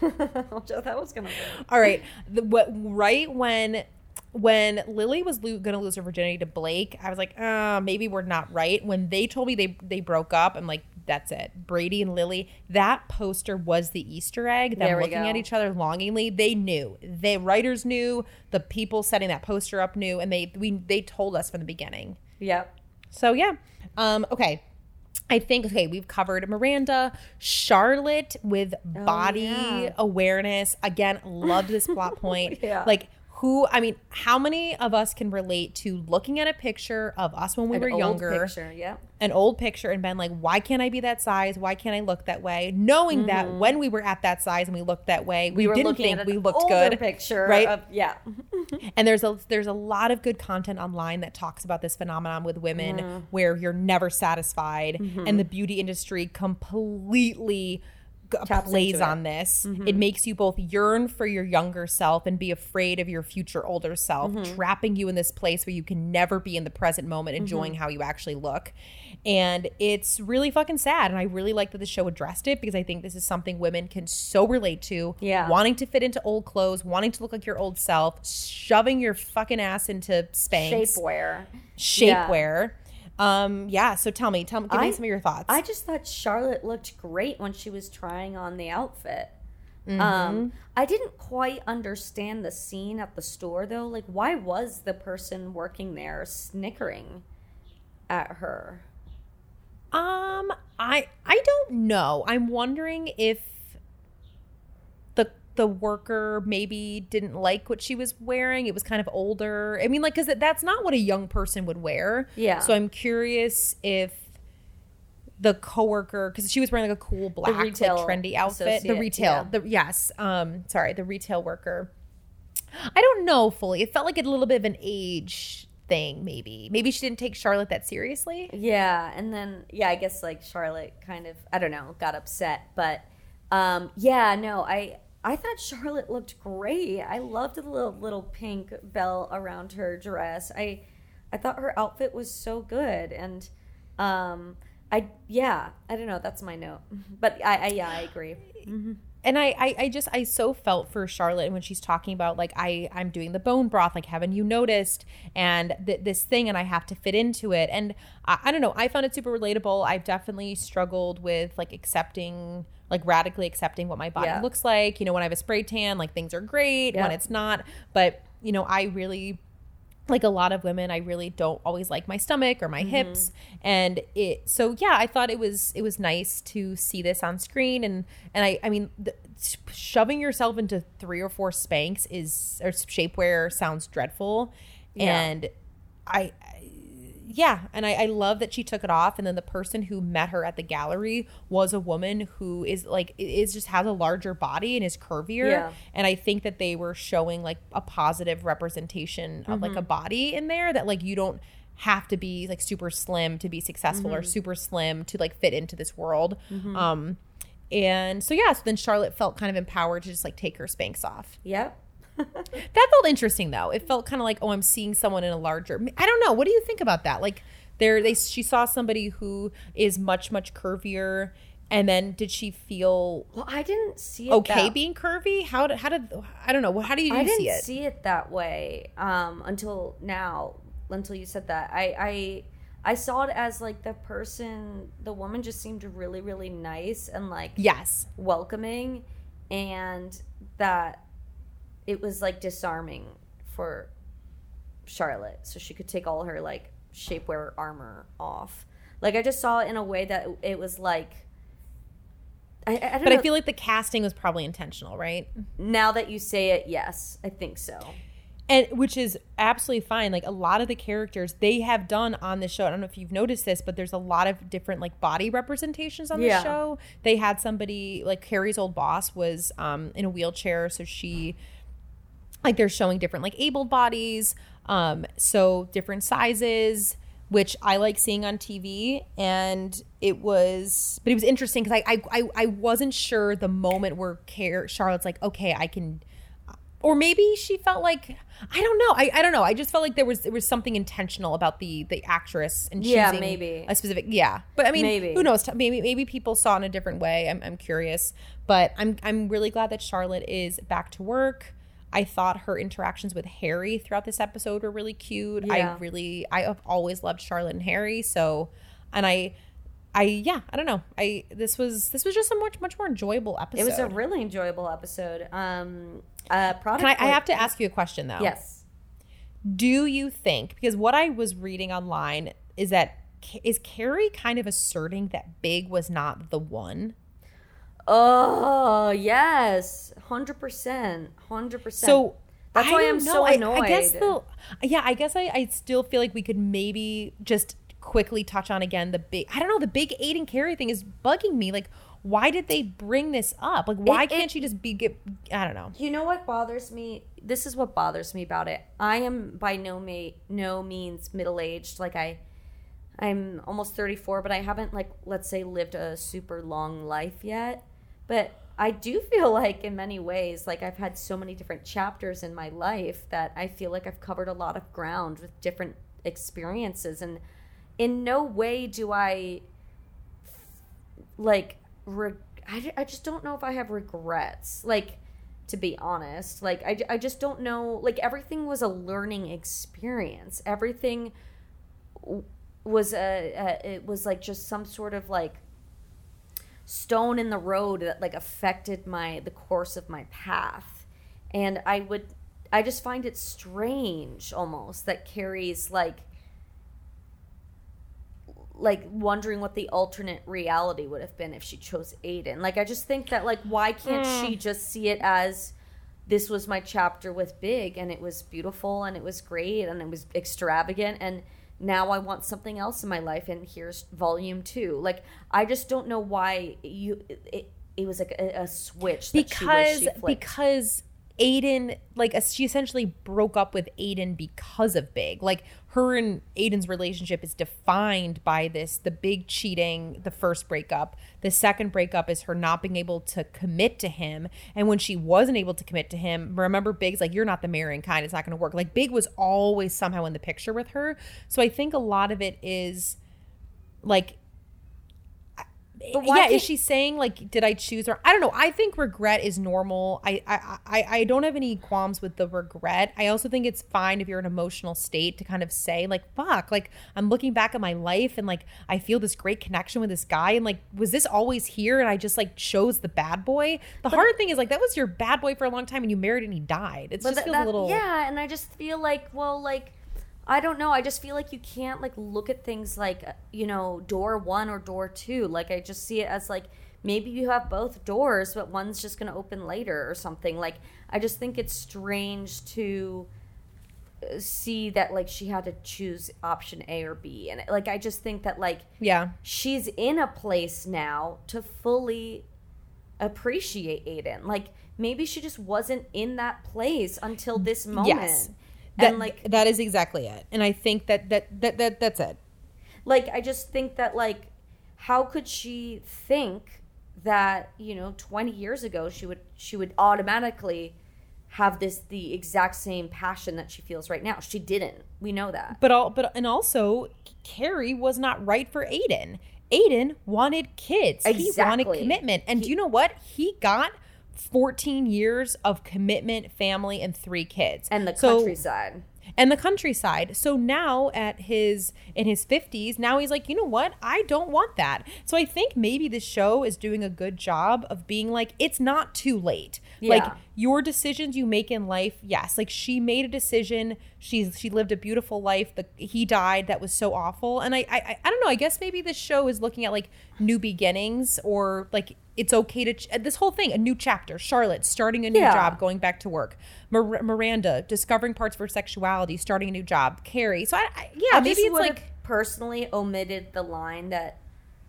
Thought was gonna. Be. All right. The, what right when when Lily was lo- going to lose her virginity to Blake, I was like, uh, maybe we're not right. When they told me they they broke up, I'm like, that's it. Brady and Lily. That poster was the Easter egg. Them we looking go. at each other longingly. They knew. The writers knew. The people setting that poster up knew, and they we they told us from the beginning. Yep. So yeah. Um, okay. I think okay, we've covered Miranda, Charlotte with body Oh, yeah. awareness. Again, loved this plot point. Yeah. Like who I mean, how many of us can relate to looking at a picture of us when we An were old younger, Picture. Yep. an old picture and been like, why can't I be that size? Why can't I look that way? Knowing that when we were at that size and we looked that way, we, Mm-hmm. were didn't think we looked good. Picture. right? Of, yeah. And there's a there's a lot of good content online that talks about this phenomenon with women Mm-hmm. where you're never satisfied and the beauty industry completely Taps plays. Mm-hmm. on this. It makes you both yearn for your younger self and be afraid of your future older self, Mm-hmm. trapping you in this place where you can never be in the present moment enjoying Mm-hmm. how you actually look. And it's really fucking sad and I really like that the show addressed it because I think this is something women can so relate to Yeah. wanting to fit into old clothes, wanting to look like your old self, shoving your fucking ass into Spanx, Shapewear. Yeah. Um, yeah. So tell me, tell me, give I- me some of your thoughts. I just thought Charlotte looked great when she was trying on the outfit. Mm-hmm. Um, I didn't quite understand the scene at the store though. Like, why was the person working there snickering at her? um, I I don't know. I'm wondering if the worker maybe didn't like what she was wearing. It was kind of older. I mean, like, because that's not what a young person would wear. Yeah. So I'm curious if the coworker because she was wearing like a cool black like retail trendy outfit the retail yeah. the yes um sorry the retail worker i don't know fully it felt like a little bit of an age thing maybe maybe she didn't take charlotte that seriously Yeah, and then yeah, I guess like Charlotte kind of I don't know got upset, but um, yeah, no, I I thought Charlotte looked great. I loved the little little pink bell around her dress. I I thought her outfit was so good, and um, I yeah, I don't know. That's my note, but I, I yeah, I agree. and I, I i just i so felt for charlotte and when she's talking about like i i'm doing the bone broth like haven't you noticed and th- this thing and i have to fit into it and I, I don't know i found it super relatable i've definitely struggled with like accepting like radically accepting what my body Yeah. looks like. You know when i have a spray tan like things are great. When it's not. But you know i really like a lot of women i really don't always like my stomach or my mm-hmm. hips. And it so yeah i thought it was it was nice to see this on screen. And and i i mean the, shoving yourself into three or four Spanx is or shapewear sounds dreadful. Yeah. and I yeah and I, I love that she took it off and then the person who met her at the gallery was a woman who is like is just has a larger body and is curvier Yeah. and i think that they were showing like a positive representation of like a mm-hmm. body in there that like you don't have to be like super slim to be successful or mm-hmm. super slim to like fit into this world. Mm-hmm. Um and so yeah so then charlotte felt kind of empowered to just like take her Spanx off. Yep. that felt interesting though. It felt kind of like, oh, I'm seeing someone in a larger. I don't know. What do you think about that? Like, there, they she saw somebody who is much much curvier, and then did she feel Well, I didn't see it okay that- being curvy? How did how did I don't know. How do you I didn't see it? see it that way um, until now. Until you said that, I, I I saw it as like the person, the woman just seemed really, really nice and like Yes. welcoming, and that it was like disarming for Charlotte, so she could take all her like shapewear armor off. Like I just saw it in a way that it was like. I, I don't But know. I feel like the casting was probably intentional, right? now that you say it, yes, I think so. and which is absolutely fine like a lot of the characters they have done on the show i don't know if you've noticed this but there's a lot of different like body representations on the Yeah. show they had somebody like carrie's old boss was um in a wheelchair so she like they're showing different like able bodies um so different sizes which i like seeing on tv and it was but it was interesting because I, I i i wasn't sure the moment where Car- charlotte's like okay i can or maybe she felt like I don't know. I, I don't know. I just felt like there was there was something intentional about the the actress and choosing Yeah, maybe. a specific yeah. But I mean, Maybe. who knows? Maybe maybe people saw in a different way. I'm I'm curious, but I'm I'm really glad that Charlotte is back to work. I thought her interactions with Harry throughout this episode were really cute. Yeah. I really I have always loved Charlotte and Harry. So, and I. I yeah I don't know I this was this was just a much much more enjoyable episode. It was a really enjoyable episode. Um, uh, product. Can I, I have to ask you a question though. Yes. Do you think because what I was reading online is that is Carrie kind of asserting that Big was not the one? Oh yes, hundred percent, hundred percent. So That's I why I'm know. so I- I, guess annoyed. the yeah, I guess I, I still feel like we could maybe just quickly touch on again the big. I don't know. The big Aidan Carrie thing is bugging me. Like, why did they bring this up? Like, why It- it- can't she just be get? I don't know. You know what bothers me? This is what bothers me about it. I am by no ma- no means middle aged. Like I, I'm almost 34, but I haven't like let's say lived a super long life yet. But I do feel like in many ways, like I've had so many different chapters in my life that I feel like I've covered a lot of ground with different experiences, and in no way do I like I, I just don't know if i have regrets like to be honest. Like I, I just don't know like everything was a learning experience. Everything was a, a it was like just some sort of like stone in the road that like affected my the course of my path and i would i just find it strange almost that carrie's like like wondering what the alternate reality would have been if she chose Aidan. Like I just think that like why can't she hmm. just see it as this was my chapter with Big and it was beautiful and it was great and it was extravagant and now I want something else in my life and here's volume 2. Like I just don't know why you it, it was like a, a switch that she because she because Aidan like she essentially broke up with Aidan because of Big. Like her and Aidan's relationship is defined by this the big cheating, the first breakup. The second breakup is her not being able to commit to him. And when she wasn't able to commit to him, remember Big's like you're not the marrying kind, it's not going to work. Like Big was always somehow in the picture with her. So I think a lot of it is like But why yeah, is she saying like, did I choose her? I don't know. I think regret is normal. I, I I I don't have any qualms with the regret. I also think it's fine if you're in an emotional state to kind of say like, fuck, like I'm looking back at my life and like I feel this great connection with this guy and like was this always here and I just like chose the bad boy. The hard thing is like that was your bad boy for a long time and you married and he died. It just that- that- a little yeah and i just feel like well like i don't know i just feel like you can't like look at things like you know door one or door two like i just see it as like maybe you have both doors but one's just going to open later or something like i just think it's strange to uh, see that like she had to choose option a or b and like i just think that like yeah. she's in a place now to fully appreciate Aidan. Like maybe she just wasn't in that place until this moment. Yes. And That, like that is exactly it. And I think that that that, that that's it. like I just think that like how could she think that, you know, 20 years ago she would she would automatically have this the exact same passion that she feels right now. She didn't. We know that. But all but and also Carrie was not right for Aidan. Aidan wanted kids. He wanted commitment. And do you know what? He got 14 years of commitment, family, and three kids. And the So- countryside. and the countryside. So now at his in his 50s, now he's like, "You know what? I don't want that." So I think maybe this show is doing a good job of being like it's not too late. Like Yeah. Your decisions you make in life, yes. Like she made a decision. She's she lived a beautiful life. The he died. That was so awful. And I I I don't know. I guess maybe this show is looking at like new beginnings or like it's okay to ch- uh, this whole thing a new chapter. Charlotte starting a new Yeah. job, going back to work. Mir- Miranda discovering parts of her sexuality, starting a new job. Carrie. So I, I yeah I maybe it's like personally omitted the line that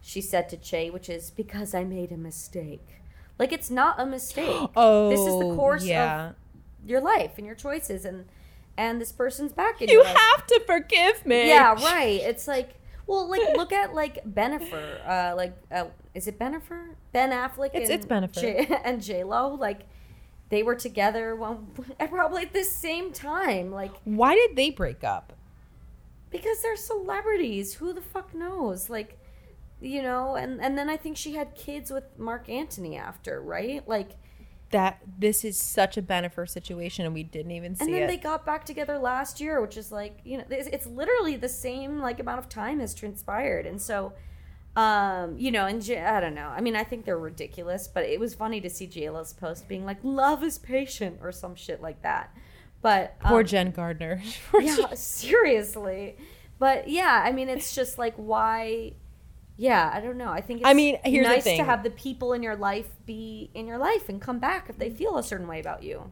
she said to Che, which is because I made a mistake. Like it's not a mistake. oh this is the course yeah. of your life and your choices, and and this person's back in You have to forgive me. Yeah, right. It's like, well, like look at like Bennifer. Uh, like, uh, is it Bennifer? Ben Affleck. It's- and it's Bennifer. J- and J Lo. Like, they were together one, probably at the same time. Like, Why did they break up? because they're celebrities. Who the fuck knows? Like, you know. And and then I think she had kids with Marc Anthony after, right? Like, That this is such a Bennifer situation, and we didn't even see it. and then it. they got back together last year, which is like you know it's, it's literally the same like amount of time has transpired, and so um you know and J- I don't know. I mean, I think they're ridiculous, but it was funny to see JLo's post being like "love is patient" or some shit like that. But Poor um, Jen Gardner. yeah, seriously. But yeah, I mean, it's just like why. Yeah, I don't know. I think it's I mean, here's the nice thing. to have the people in your life be in your life and come back if they feel a certain way about you.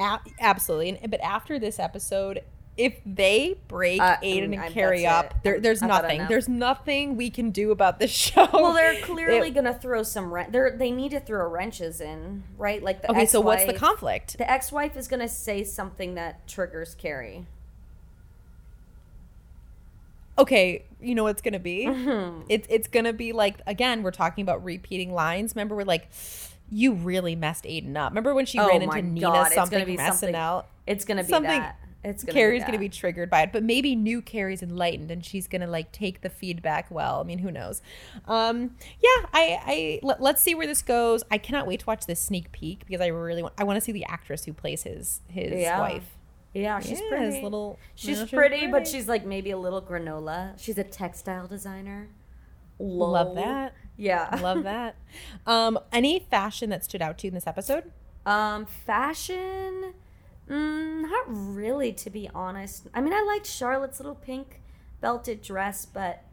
A- absolutely. And, but after this episode, if they break Uh, Aidan mm, I- and Carrie up, there, there's I've nothing. There's nothing we can do about this show. Well, they're clearly gonna throw some wren- They're they need to throw wrenches in, right? Like the okay, so what's the conflict? The ex-wife is gonna say something that triggers Carrie. Okay, you know what it's gonna be? Mm-hmm. It's it's gonna be like again, we're talking about repeating lines. Remember, we're like, you really messed Aidan up. Remember when she Oh ran into God, Nina it's something from something- SNL? It's gonna be Something- that. It's gonna Carrie's be gonna be triggered by it, but maybe new Carrie's enlightened and she's gonna like take the feedback well. I mean, who knows? Um, yeah, I, I let, let's see where this goes. I cannot wait to watch this sneak peek because I really want. I want to see the actress who plays his his Yeah. wife. Yeah, she's Yeah, pretty. little. she's yeah, pretty, but she's like maybe a little granola. She's a textile designer. love that. Yeah. Love that. Um, any fashion that stood out to you in this episode? Um, fashion, mm, not really, to be honest. I mean, I liked Charlotte's little pink belted dress, but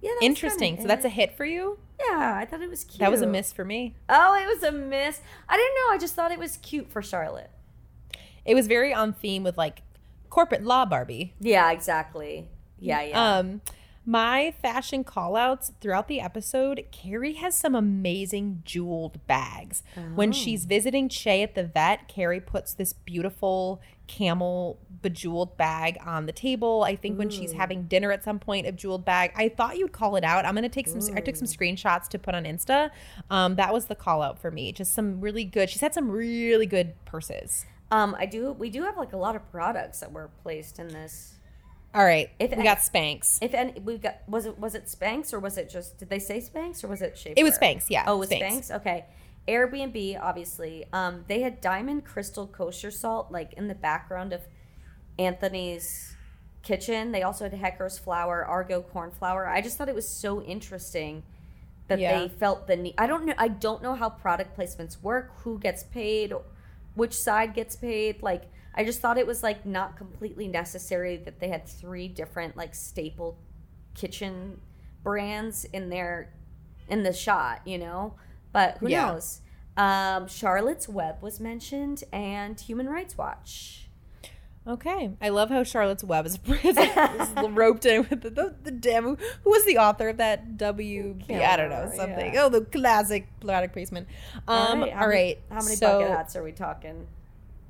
yeah, Interesting. kinda So that's a hit for you. yeah. I thought it was cute. That was a miss for me. Oh, it was a miss. I didn't know. I just thought it was cute for Charlotte. It was very on theme with like corporate law Barbie. Yeah, exactly. Yeah, yeah. Um, my fashion callouts throughout the episode, Carrie has some amazing jeweled bags. When Oh. she's visiting Che at the vet, Carrie puts this beautiful camel bejeweled bag on the table. I think when she's having dinner at some point, a jeweled bag. I thought you'd call it out. I'm gonna take some. I took some screenshots to put on Insta. Um, that was the call out for me. Just some really good. She's had some really good purses. Um, I do. We do have like a lot of products that were placed in this. All right, If we I- got Spanx. If any, we got was it was it Spanx or was it just did they say Spanx or was it shapewear? It was Spanx, yeah, Oh, it was Spanx. Spanx. Okay. Airbnb, obviously. Um, they had diamond crystal kosher salt like in the background of Anthony's kitchen. They also had Hecker's flour, Argo corn flour. I just thought it was so interesting that Yeah. they felt the need. I don't know. I don't know how product placements work. Who gets paid? Which side gets paid? Like, I just thought it was like not completely necessary that they had three different like staple kitchen brands in their in the shot. You know, but who Yeah. knows? Um, Charlotte's Web was mentioned and Human Rights Watch. Okay, I love how Charlotte's Web is, is, is roped in with the, the, the demo. Who was the author of that W? Don't know something. yeah. Oh, the classic product placement. Um, all right, how many- How many so bucket hats are we talking?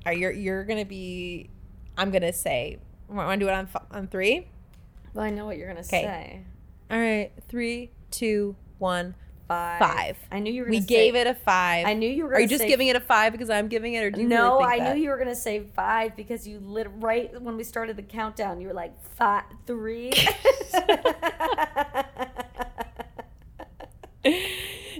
Are you're you're gonna be? I'm gonna say. Want to do it on on three? Well, I know what you're gonna say. All right, three, two, one. Five. Five. I knew you were. We Gonna gave say, it a five. I knew you were. Are you just say- giving it a five because I'm giving it, or do you No, really I that? knew you were gonna say five because you lit right when we started the countdown. You were like five, three.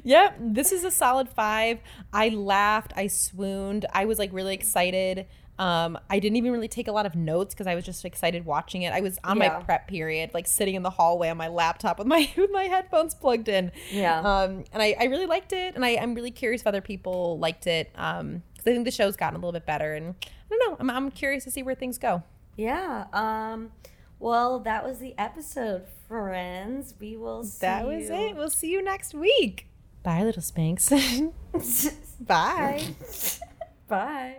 yep, this is a solid five. I laughed, I swooned, I was like really excited. Um, I didn't even really take a lot of notes because I was just excited watching it. I was on Yeah. my prep period, like sitting in the hallway on my laptop with my with my headphones plugged in. Yeah. Um, and I, I really liked it, and I, I'm really curious if other people liked it. Um, because I think the show's gotten a little bit better, and I don't know. I'm, I'm curious to see where things go. Yeah. Um. Well, that was the episode, friends. We will. See That was you- it. We'll see you next week. Bye, little Spanx. Bye. Bye.